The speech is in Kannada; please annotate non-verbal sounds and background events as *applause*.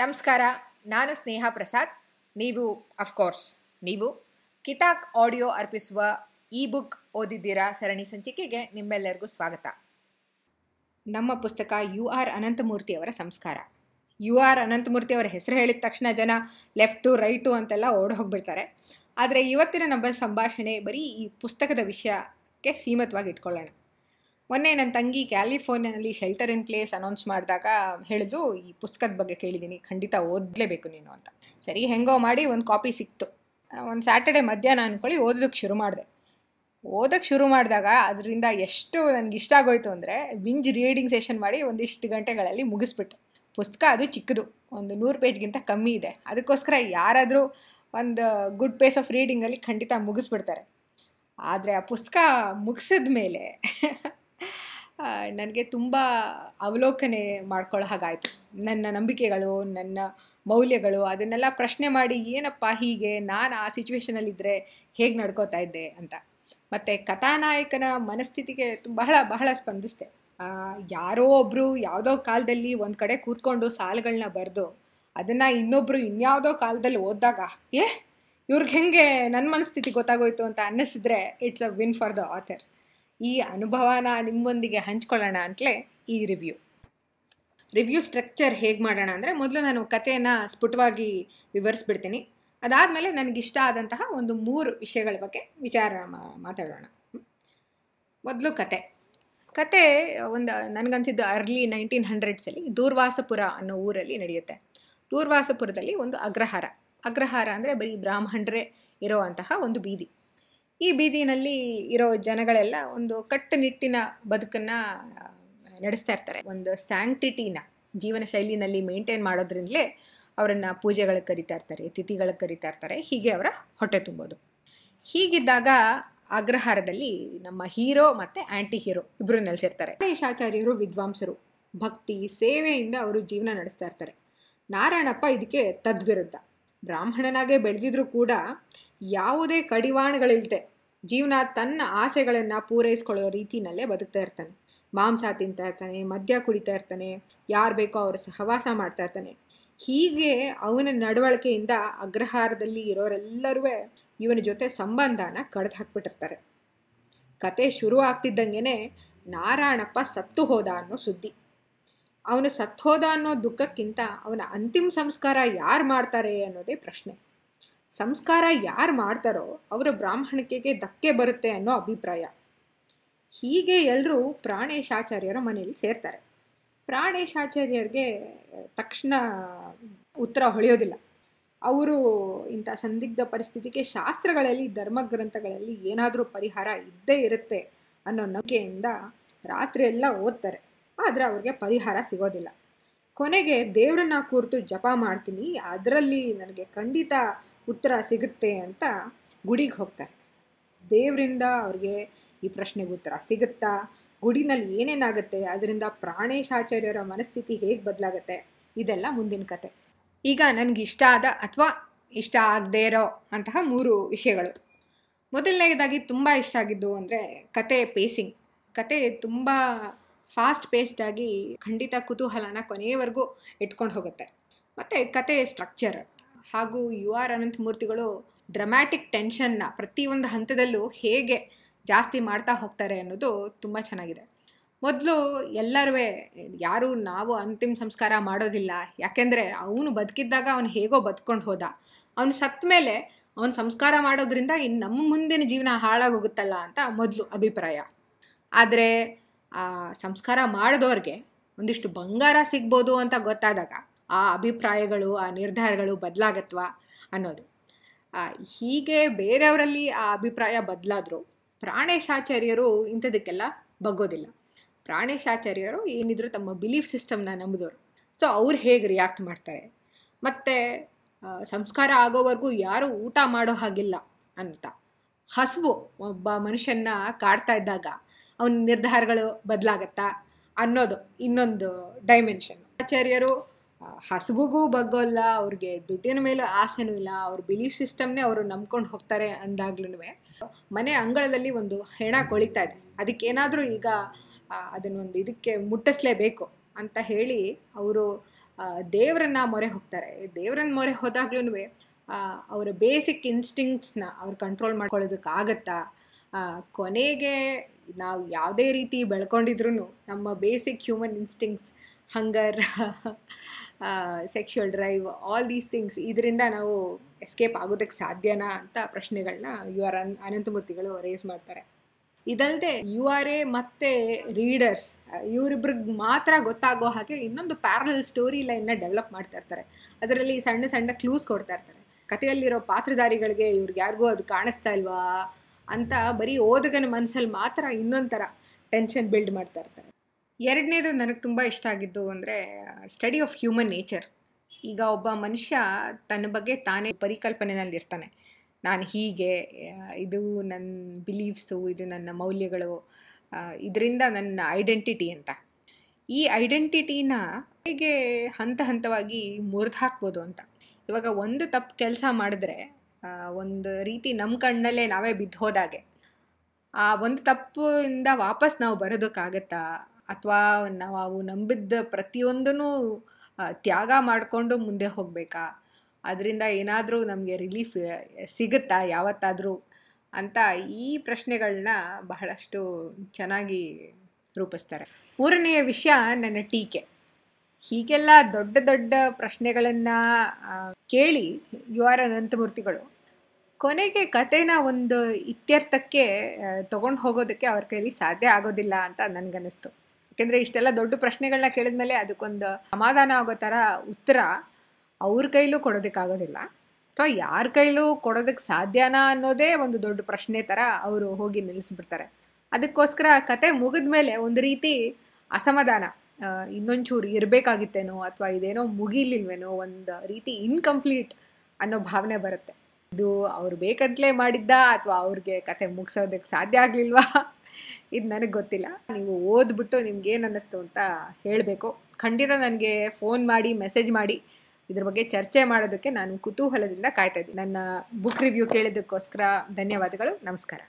ನಮಸ್ಕಾರ, ನಾನು ಸ್ನೇಹ ಪ್ರಸಾದ್. ನೀವು ಅಫ್ಕೋರ್ಸ್ ನೀವು ಕಿತಾಕ್ ಆಡಿಯೋ ಅರ್ಪಿಸುವ ಇ ಬುಕ್ ಓದಿದ್ದೀರಾ ಸರಣಿ ಸಂಚಿಕೆಗೆ ನಿಮ್ಮೆಲ್ಲರಿಗೂ ಸ್ವಾಗತ. ನಮ್ಮ ಪುಸ್ತಕ ಯು ಆರ್ ಅನಂತಮೂರ್ತಿ ಅವರ ಸಂಸ್ಕಾರ. ಯು ಆರ್ ಅನಂತಮೂರ್ತಿ ಅವರ ಹೆಸರು ಹೇಳಿದ ತಕ್ಷಣ ಜನ ಲೆಫ್ಟು ರೈಟು ಅಂತೆಲ್ಲ ಓಡ್ ಹೋಗ್ಬಿಡ್ತಾರೆ. ಆದರೆ ಇವತ್ತಿನ ನಮ್ಮ ಸಂಭಾಷಣೆ ಬರೀ ಈ ಪುಸ್ತಕದ ವಿಷಯಕ್ಕೆ ಸೀಮಿತವಾಗಿ ಇಟ್ಕೊಳ್ಳೋಣ. ಮೊನ್ನೆ ನನ್ನ ತಂಗಿ ಕ್ಯಾಲಿಫೋರ್ನಿಯಾನಲ್ಲಿ ಶೆಲ್ಟರ್ ಇನ್ ಪ್ಲೇಸ್ ಅನೌನ್ಸ್ ಮಾಡಿದಾಗ ಹೇಳಿದ್ಲು ಈ ಪುಸ್ತಕದ ಬಗ್ಗೆ ಕೇಳಿದ್ದೀನಿ ಖಂಡಿತ ಓದಲೇಬೇಕು ನೀನು ಅಂತ. ಸರಿ, ಹೆಂಗೋ ಮಾಡಿ ಒಂದು ಕಾಪಿ ಸಿಕ್ತು. ಒಂದು ಸ್ಯಾಟರ್ಡೆ ಮಧ್ಯಾಹ್ನ ಅಂದ್ಕೊಳ್ಳಿ ಓದೋದಕ್ಕೆ ಶುರು ಮಾಡಿದೆ. ಓದೋಕ್ಕೆ ಶುರು ಮಾಡಿದಾಗ ಅದರಿಂದ ಎಷ್ಟು ನನಗೆ ಇಷ್ಟ ಆಗೋಯ್ತು ಅಂದರೆ ಬಿಂಜ್ ರೀಡಿಂಗ್ ಸೆಷನ್ ಮಾಡಿ ಒಂದಿಷ್ಟು ಗಂಟೆಗಳಲ್ಲಿ ಮುಗಿಸ್ಬಿಟ್ಟೆ. ಪುಸ್ತಕ ಅದು ಚಿಕ್ಕದು, ಒಂದು ನೂರು ಪೇಜ್ಗಿಂತ ಕಮ್ಮಿ ಇದೆ. ಅದಕ್ಕೋಸ್ಕರ ಯಾರಾದರೂ ಒಂದು ಗುಡ್ ಪೇಸ್ ಆಫ್ ರೀಡಿಂಗಲ್ಲಿ ಖಂಡಿತ ಮುಗಿಸ್ಬಿಡ್ತಾರೆ. ಆದರೆ ಆ ಪುಸ್ತಕ ಮುಗಿಸಿದ ಮೇಲೆ *laughs* ನನಗೆ ತುಂಬ ಅವಲೋಕನೆ ಮಾಡ್ಕೊಳ್ಳೋ ಹಾಗಾಯಿತು ನನ್ನ ನಂಬಿಕೆಗಳು, ನನ್ನ ಮೌಲ್ಯಗಳು, ಅದನ್ನೆಲ್ಲ ಪ್ರಶ್ನೆ ಮಾಡಿ ಏನಪ್ಪ ಹೀಗೆ, ನಾನು ಆ ಸಿಚುವೇಶನಲ್ಲಿದ್ದರೆ ಹೇಗೆ ನಡ್ಕೋತಾ ಇದ್ದೆ ಅಂತ. ಮತ್ತು ಕಥಾನಾಯಕನ ಮನಸ್ಥಿತಿಗೆ ಬಹಳ ಬಹಳ ಸ್ಪಂದಿಸಿದೆ. ಯಾರೋ ಒಬ್ಬರು ಯಾವುದೋ ಕಾಲದಲ್ಲಿ ಒಂದು ಕಡೆ ಕೂತ್ಕೊಂಡು ಸಾಲುಗಳನ್ನ ಬರೆದು, ಅದನ್ನು ಇನ್ನೊಬ್ಬರು ಇನ್ಯಾವುದೋ ಕಾಲದಲ್ಲಿ ಓದಿದಾಗ, ಏ, ಇವ್ರಿಗೆ ಹೆಂಗೆ ನನ್ನ ಮನಸ್ಥಿತಿ ಗೊತ್ತಾಗೋಯ್ತು ಅಂತ ಅನ್ನಿಸಿದ್ರೆ it's a win for the author ಈ ಅನುಭವನ ನಿಮ್ಮೊಂದಿಗೆ ಹಂಚ್ಕೊಳ್ಳೋಣ ಅಂತಲೇ ಈ ರಿವ್ಯೂ ರಿವ್ಯೂ ಸ್ಟ್ರಕ್ಚರ್ ಹೇಗೆ ಮಾಡೋಣ ಅಂದರೆ ಮೊದಲು ನಾನು ಕಥೆಯನ್ನು ಸ್ಫುಟವಾಗಿ ವಿವರಿಸ್ಬಿಡ್ತೀನಿ. ಅದಾದಮೇಲೆ ನನಗಿಷ್ಟ ಆದಂತಹ ಒಂದು ಮೂರು ವಿಷಯಗಳ ಬಗ್ಗೆ ವಿಚಾರ ಮಾತಾಡೋಣ. ಮೊದಲು ಕತೆ. ಕತೆ ಒಂದು ನನಗನ್ಸಿದ್ದು ಅರ್ಲಿ ನೈನ್ಟೀನ್ ಹಂಡ್ರೆಡ್ಸಲ್ಲಿ ದೂರ್ವಾಸಪುರ ಅನ್ನೋ ಊರಲ್ಲಿ ನಡೆಯುತ್ತೆ. ದೂರ್ವಾಸಪುರದಲ್ಲಿ ಒಂದು ಅಗ್ರಹಾರ. ಅಗ್ರಹಾರ ಅಂದರೆ ಬರೀ ಬ್ರಾಹ್ಮಣರೇ ಇರೋವಂತಹ ಒಂದು ಬೀದಿ. ಈ ಬೀದಿನಲ್ಲಿ ಇರೋ ಜನಗಳೆಲ್ಲ ಒಂದು ಕಟ್ಟುನಿಟ್ಟಿನ ಬದುಕನ್ನು ನಡೆಸ್ತಾ ಇರ್ತಾರೆ. ಒಂದು ಸ್ಯಾಂಕ್ಟಿಟಿನ, ಜೀವನ ಶೈಲಿನಲ್ಲಿ ಮೇಂಟೈನ್ ಮಾಡೋದ್ರಿಂದಲೇ ಅವರನ್ನು ಪೂಜೆಗಳಿಗೆ ಕರಿತಾ ಇರ್ತಾರೆ ತಿಥಿಗಳಿಗೆ ಕರಿತಾ ಇರ್ತಾರೆ. ಹೀಗೆ ಅವರ ಹೊಟ್ಟೆ ತುಂಬೋದು. ಹೀಗಿದ್ದಾಗ ಅಗ್ರಹಾರದಲ್ಲಿ ನಮ್ಮ ಹೀರೋ ಮತ್ತು ಆ್ಯಂಟಿ ಹೀರೋ ಇಬ್ಬರು ನೆಲೆಸಿರ್ತಾರೆ. ಗಣೇಶಾಚಾರ್ಯರು, ವಿದ್ವಾಂಸರು, ಭಕ್ತಿ, ಸೇವೆಯಿಂದ ಅವರು ಜೀವನ ನಡೆಸ್ತಾ ಇರ್ತಾರೆ. ನಾರಾಯಣಪ್ಪ ಇದಕ್ಕೆ ತದ್ವಿರುದ್ಧ. ಬ್ರಾಹ್ಮಣನಾಗೆ ಬೆಳೆದಿದ್ರು ಕೂಡ ಯಾವುದೇ ಕಡಿವಾಣಗಳಿಲ್ಲದೆ ಜೀವನ ತನ್ನ ಆಸೆಗಳನ್ನು ಪೂರೈಸ್ಕೊಳ್ಳೋ ರೀತಿನಲ್ಲೇ ಬದುಕ್ತಾ ಇರ್ತಾನೆ. ಮಾಂಸ ತಿಂತಾ ಇರ್ತಾನೆ, ಮದ್ಯ ಕುಡಿತಾ ಇರ್ತಾನೆ, ಯಾರು ಬೇಕೋ ಅವ್ರ ಸಹವಾಸ ಮಾಡ್ತಾ ಇರ್ತಾನೆ. ಹೀಗೆ ಅವನ ನಡವಳಿಕೆಯಿಂದ ಅಗ್ರಹಾರದಲ್ಲಿ ಇರೋರೆಲ್ಲರೂ ಇವನ ಜೊತೆ ಸಂಬಂಧನ ಕಡ್ದು ಹಾಕ್ಬಿಟ್ಟಿರ್ತಾರೆ. ಕತೆ ಶುರು ಆಗ್ತಿದ್ದಂಗೆ ನಾರಾಯಣಪ್ಪ ಸತ್ತು ಹೋದ ಅನ್ನೋ ಸುದ್ದಿ. ಅವನು ಸತ್ತು ಹೋದ ಅನ್ನೋ ದುಃಖಕ್ಕಿಂತ ಅವನ ಅಂತಿಮ ಸಂಸ್ಕಾರ ಯಾರು ಮಾಡ್ತಾರೆ ಅನ್ನೋದೇ ಪ್ರಶ್ನೆ. ಸಂಸ್ಕಾರ ಯಾರು ಮಾಡ್ತಾರೋ ಅವರ ಬ್ರಾಹ್ಮಣಿಕೆಗೆ ಧಕ್ಕೆ ಬರುತ್ತೆ ಅನ್ನೋ ಅಭಿಪ್ರಾಯ. ಹೀಗೆ ಎಲ್ಲರೂ ಪ್ರಾಣೇಶಾಚಾರ್ಯರ ಮನೇಲಿ ಸೇರ್ತಾರೆ. ಪ್ರಾಣೇಶಾಚಾರ್ಯರಿಗೆ ತಕ್ಷಣ ಉತ್ತರ ಹೊಳೆಯೋದಿಲ್ಲ. ಅವರು ಇಂಥ ಸಂದಿಗ್ಧ ಪರಿಸ್ಥಿತಿಗೆ ಶಾಸ್ತ್ರಗಳಲ್ಲಿ, ಧರ್ಮಗ್ರಂಥಗಳಲ್ಲಿ ಏನಾದರೂ ಪರಿಹಾರ ಇದ್ದೇ ಇರುತ್ತೆ ಅನ್ನೋ ನಂಬಿಕೆಯಿಂದ ರಾತ್ರಿ ಎಲ್ಲ ಓದ್ತಾರೆ. ಆದರೆ ಅವ್ರಿಗೆ ಪರಿಹಾರ ಸಿಗೋದಿಲ್ಲ. ಕೊನೆಗೆ ದೇವರನ್ನ ಕೂರ್ತು ಜಪ ಮಾಡ್ತೀನಿ. ಅದರಲ್ಲಿ ನನಗೆ ಖಂಡಿತ ಉತ್ತರ ಸಿಗುತ್ತೆ ಅಂತ ಗುಡಿಗೆ ಹೋಗ್ತಾರೆ. ದೇವರಿಂದ ಅವ್ರಿಗೆ ಈ ಪ್ರಶ್ನೆಗೆ ಉತ್ತರ ಸಿಗುತ್ತಾ? ಗುಡಿನಲ್ಲಿ ಏನೇನಾಗುತ್ತೆ? ಅದರಿಂದ ಪ್ರಾಣೇಶಾಚಾರ್ಯರ ಮನಸ್ಥಿತಿ ಹೇಗೆ ಬದಲಾಗುತ್ತೆ? ಇದೆಲ್ಲ ಮುಂದಿನ ಕತೆ. ಈಗ ನನಗೆ ಇಷ್ಟ ಆದ ಅಥವಾ ಇಷ್ಟ ಆಗದೇ ಇರೋ ಅಂತಹ ಮೂರು ವಿಷಯಗಳು. ಮೊದಲನೇದಾಗಿ ತುಂಬ ಇಷ್ಟ ಆಗಿದ್ದು ಅಂದರೆ ಕತೆ ಪೇಸಿಂಗ್ ಕತೆ ತುಂಬ ಫಾಸ್ಟ್ ಪೇಸ್ಡಾಗಿ ಖಂಡಿತ ಕುತೂಹಲನ ಕೊನೆಯವರೆಗೂ ಇಟ್ಕೊಂಡು ಹೋಗುತ್ತೆ. ಮತ್ತು ಕತೆ ಸ್ಟ್ರಕ್ಚರ್ ಹಾಗೂ ಯು ಆರ್ ಅನಂತಮೂರ್ತಿಗಳು ಡ್ರಮ್ಯಾಟಿಕ್ ಟೆನ್ಷನ್ನ ಪ್ರತಿಯೊಂದು ಹಂತದಲ್ಲೂ ಹೇಗೆ ಜಾಸ್ತಿ ಮಾಡ್ತಾ ಹೋಗ್ತಾರೆ ಅನ್ನೋದು ತುಂಬ ಚೆನ್ನಾಗಿದೆ. ಮೊದಲು ಎಲ್ಲರೂ ಯಾರು ನಾವು ಅಂತಿಮ ಸಂಸ್ಕಾರ ಮಾಡೋದಿಲ್ಲ. ಯಾಕೆಂದರೆ ಅವನು ಬದುಕಿದ್ದಾಗ ಅವನು ಹೇಗೋ ಬದ್ಕೊಂಡು ಹೋದ. ಅವನು ಸತ್ತ ಮೇಲೆ ಅವನು ಸಂಸ್ಕಾರ ಮಾಡೋದ್ರಿಂದ ಇನ್ನು ನಮ್ಮ ಮುಂದಿನ ಜೀವನ ಹಾಳಾಗೋಗುತ್ತಲ್ಲ ಅಂತ ಮೊದಲು ಅಭಿಪ್ರಾಯ. ಆದರೆ ಸಂಸ್ಕಾರ ಮಾಡಿದವ್ರಿಗೆ ಒಂದಿಷ್ಟು ಬಂಗಾರ ಸಿಗ್ಬೋದು ಅಂತ ಗೊತ್ತಾದಾಗ ಆ ಅಭಿಪ್ರಾಯಗಳು, ಆ ನಿರ್ಧಾರಗಳು ಬದಲಾಗತ್ವಾ ಅನ್ನೋದು. ಹೀಗೆ ಬೇರೆಯವರಲ್ಲಿ ಆ ಅಭಿಪ್ರಾಯ ಬದಲಾದರೂ ಪ್ರಾಣೇಶಾಚಾರ್ಯರು ಇಂಥದಕ್ಕೆಲ್ಲ ಬಗ್ಗೋದಿಲ್ಲ. ಪ್ರಾಣೇಶಾಚಾರ್ಯರು ಏನಿದ್ರು ತಮ್ಮ ಬಿಲೀಫ್ ಸಿಸ್ಟಮ್ನ ನಂಬಿದವರು. ಸೊ, ಅವ್ರು ಹೇಗೆ ರಿಯಾಕ್ಟ್ ಮಾಡ್ತಾರೆ? ಮತ್ತು ಸಂಸ್ಕಾರ ಆಗೋವರೆಗೂ ಯಾರೂ ಊಟ ಮಾಡೋ ಹಾಗಿಲ್ಲ ಅಂತ. ಹಸುವು ಒಬ್ಬ ಮನುಷ್ಯನ ಕಾಡ್ತಾ ಇದ್ದಾಗ ಅವನ ನಿರ್ಧಾರಗಳು ಬದಲಾಗತ್ತಾ ಅನ್ನೋದು ಇನ್ನೊಂದು ಡೈಮೆನ್ಷನ್ ಆಚಾರ್ಯರು ಹಸಿವಿಗೂ ಬಗ್ಗೋಲ್ಲ ಅವ್ರಿಗೆ ದುಡ್ಡಿನ ಮೇಲೆ ಆಸೆನೂ ಇಲ್ಲ, ಅವ್ರ ಬಿಲೀಫ್ ಸಿಸ್ಟಮ್ನೇ ಅವರು ನಂಬ್ಕೊಂಡು ಹೋಗ್ತಾರೆ ಅಂದಾಗ್ಲೂ ಮನೆ ಅಂಗಳದಲ್ಲಿ ಒಂದು ಹೆಣ ಕೊಳಿತಾ ಇದೆ. ಅದಕ್ಕೇನಾದರೂ ಈಗ ಅದನ್ನೊಂದು ಇದಕ್ಕೆ ಮುಟ್ಟಿಸ್ಲೇಬೇಕು ಅಂತ ಹೇಳಿ ಅವರು ದೇವರನ್ನ ಮೊರೆ ಹೋಗ್ತಾರೆ. ದೇವರನ್ನ ಮೊರೆ ಹೋದಾಗ್ಲೂ ಅವರ ಬೇಸಿಕ್ ಇನ್ಸ್ಟಿಂಕ್ಟ್ಸ್ನ ಅವ್ರು ಕಂಟ್ರೋಲ್ ಮಾಡ್ಕೊಳ್ಳೋದಕ್ಕಾಗತ್ತಾ ಕೊನೆಗೆ ನಾವು ಯಾವುದೇ ರೀತಿ ಬೆಳ್ಕೊಂಡಿದ್ರು ನಮ್ಮ basic human instincts hunger sexual drive all these things ಇದರಿಂದ ನಾವು ಎಸ್ಕೇಪ್ ಆಗೋದಕ್ಕೆ ಸಾಧ್ಯನಾ ಅಂತ ಪ್ರಶ್ನೆಗಳನ್ನ ಯು ಆರ್ ಅನ್, ಅನಂತಮೂರ್ತಿಗಳು ರೇಸ್ ಮಾಡ್ತಾರೆ. ಇದಲ್ಲದೆ ಯು ಆರ್ ಎ ಮತ್ತು ರೀಡರ್ಸ್ ಇವರಿಬ್ರಿಗೆ ಮಾತ್ರ ಗೊತ್ತಾಗೋ ಹಾಗೆ ಇನ್ನೊಂದು ಪ್ಯಾರಲ್ ಸ್ಟೋರಿ ಲೈನ್ನ ಡೆವಲಪ್ ಮಾಡ್ತಾ ಇರ್ತಾರೆ. ಅದರಲ್ಲಿ ಸಣ್ಣ ಸಣ್ಣ ಕ್ಲೂಸ್ ಕೊಡ್ತಾ ಇರ್ತಾರೆ. ಕಥೆಯಲ್ಲಿರೋ ಪಾತ್ರಧಾರಿಗಳಿಗೆ ಇವ್ರಿಗೆ ಯಾರಿಗೂ ಅದು ಕಾಣಿಸ್ತಾ ಇಲ್ವಾ ಅಂತ ಬರೀ ಓದಗನ ಮನಸ್ಸಲ್ಲಿ ಮಾತ್ರ ಇನ್ನೊಂಥರ ಥರ ಟೆನ್ಷನ್ ಬಿಲ್ಡ್ ಮಾಡ್ತಾ ಇರ್ತಾರೆ. ಎರಡನೇದು ನನಗೆ ತುಂಬ ಇಷ್ಟ ಆಗಿದ್ದು ಅಂದರೆ ಸ್ಟಡಿ ಆಫ್ ಹ್ಯೂಮನ್ ನೇಚರ್ ಈಗ ಒಬ್ಬ ಮನುಷ್ಯ ತನ್ನ ಬಗ್ಗೆ ತಾನೇ ಪರಿಕಲ್ಪನೆಯಲ್ಲಿರ್ತಾನೆ ನಾನು ಹೀಗೆ, ಇದು ನನ್ನ ಬಿಲೀವ್ಸು ಇದು ನನ್ನ ಮೌಲ್ಯಗಳು ಇದರಿಂದ ನನ್ನ ಐಡೆಂಟಿಟಿ ಅಂತ. ಈ ಐಡೆಂಟಿಟಿನ ಹೇಗೆ ಹಂತ ಹಂತವಾಗಿ ಮುರಿದು ಹಾಕ್ಬೋದು ಅಂತ. ಇವಾಗ ಒಂದು ತಪ್ಪು ಕೆಲಸ ಮಾಡಿದ್ರೆ ಒಂದು ರೀತಿ ನಮ್ಮ ಕಣ್ಣಲ್ಲೇ ನಾವೇ ಬಿದ್ದು ಹೋದಾಗೆ. ಆ ಒಂದು ತಪ್ಪಿಂದ ವಾಪಸ್ ನಾವು ಬರೋದಕ್ಕಾಗತ್ತಾ? ಅಥವಾ ನಾವು ನಂಬಿದ್ದ ಪ್ರತಿಯೊಂದನ್ನು ತ್ಯಾಗ ಮಾಡಿಕೊಂಡು ಮುಂದೆ ಹೋಗಬೇಕಾ? ಅದರಿಂದ ಏನಾದರೂ ನಮಗೆ ರಿಲೀಫ್ ಸಿಗುತ್ತಾ? ಯಾವತ್ತಾದರೂ? ಅಂತ ಈ ಪ್ರಶ್ನೆಗಳನ್ನ ಬಹಳಷ್ಟು ಚೆನ್ನಾಗಿ ರೂಪಿಸ್ತಾರೆ. ಮೂರನೆಯ ವಿಷಯ ನನ್ನ ಟೀಕೆ. ಹೀಗೆಲ್ಲ ದೊಡ್ಡ ದೊಡ್ಡ ಪ್ರಶ್ನೆಗಳನ್ನು ಕೇಳಿ ಯು ಆರ್ ಅನಂತಮೂರ್ತಿಗಳು. ಕೊನೆಗೆ ಕಥೆನ ಒಂದು ಇತ್ಯರ್ಥಕ್ಕೆ ತೊಗೊಂಡು ಹೋಗೋದಕ್ಕೆ ಅವ್ರ ಕೈಲಿ ಸಾಧ್ಯ ಆಗೋದಿಲ್ಲ ಅಂತ ನನಗನ್ನಿಸ್ತು. ಯಾಕೆಂದರೆ ಇಷ್ಟೆಲ್ಲ ದೊಡ್ಡ ಪ್ರಶ್ನೆಗಳನ್ನ ಕೇಳಿದ್ಮೇಲೆ ಅದಕ್ಕೊಂದು ಸಮಾಧಾನ ಆಗೋ ಥರ ಉತ್ತರ ಅವ್ರ ಕೈಲೂ ಕೊಡೋದಕ್ಕಾಗೋದಿಲ್ಲ. ಅಥವಾ ಯಾರ ಕೈಲೂ ಕೊಡೋದಕ್ಕೆ ಸಾಧ್ಯನಾ ಅನ್ನೋದೇ ಒಂದು ದೊಡ್ಡ ಪ್ರಶ್ನೆ ಥರ ಅವರು ಹೋಗಿ ನಿಲ್ಲಿಸ್ಬಿಡ್ತಾರೆ. ಅದಕ್ಕೋಸ್ಕರ ಕತೆ ಮುಗಿದ ಮೇಲೆ ಒಂದು ರೀತಿ ಅಸಮಾಧಾನ ಇನ್ನೊಂಚೂರು ಇರಬೇಕಾಗಿತ್ತೇನೋ ಅಥವಾ ಇದೇನೋ ಮುಗಿಲಿಲ್ವೇನೋ ಒಂದು ರೀತಿ ಇನ್ಕಂಪ್ಲೀಟ್ ಅನ್ನೋ ಭಾವನೆ ಬರುತ್ತೆ. ಇದು ಅವ್ರು ಬೇಕಂತಲೇ ಮಾಡಿದ್ದ ಅಥವಾ ಅವ್ರಿಗೆ ಕತೆ ಮುಗಿಸೋದಕ್ಕೆ ಸಾಧ್ಯ ಆಗಲಿಲ್ವಾ? ಇದು ನನಗೆ ಗೊತ್ತಿಲ್ಲ. ನೀವು ಓದ್ಬಿಟ್ಟು ನಿಮ್ಗೆ ಏನು ಅನ್ನಿಸ್ತು ಅಂತ ಹೇಳಬೇಕು. ಖಂಡಿತ ನನಗೆ ಫೋನ್ ಮಾಡಿ ಮೆಸೇಜ್ ಮಾಡಿ, ಇದ್ರ ಬಗ್ಗೆ ಚರ್ಚೆ ಮಾಡೋದಕ್ಕೆ ನಾನು ಕುತೂಹಲದಿಂದ ಕಾಯ್ತಾ ಇದ್ದೀನಿ. ನನ್ನ ಬುಕ್ ರಿವ್ಯೂ ಕೇಳಿದ್ದಕ್ಕೋಸ್ಕರ ಧನ್ಯವಾದಗಳು. ನಮಸ್ಕಾರ.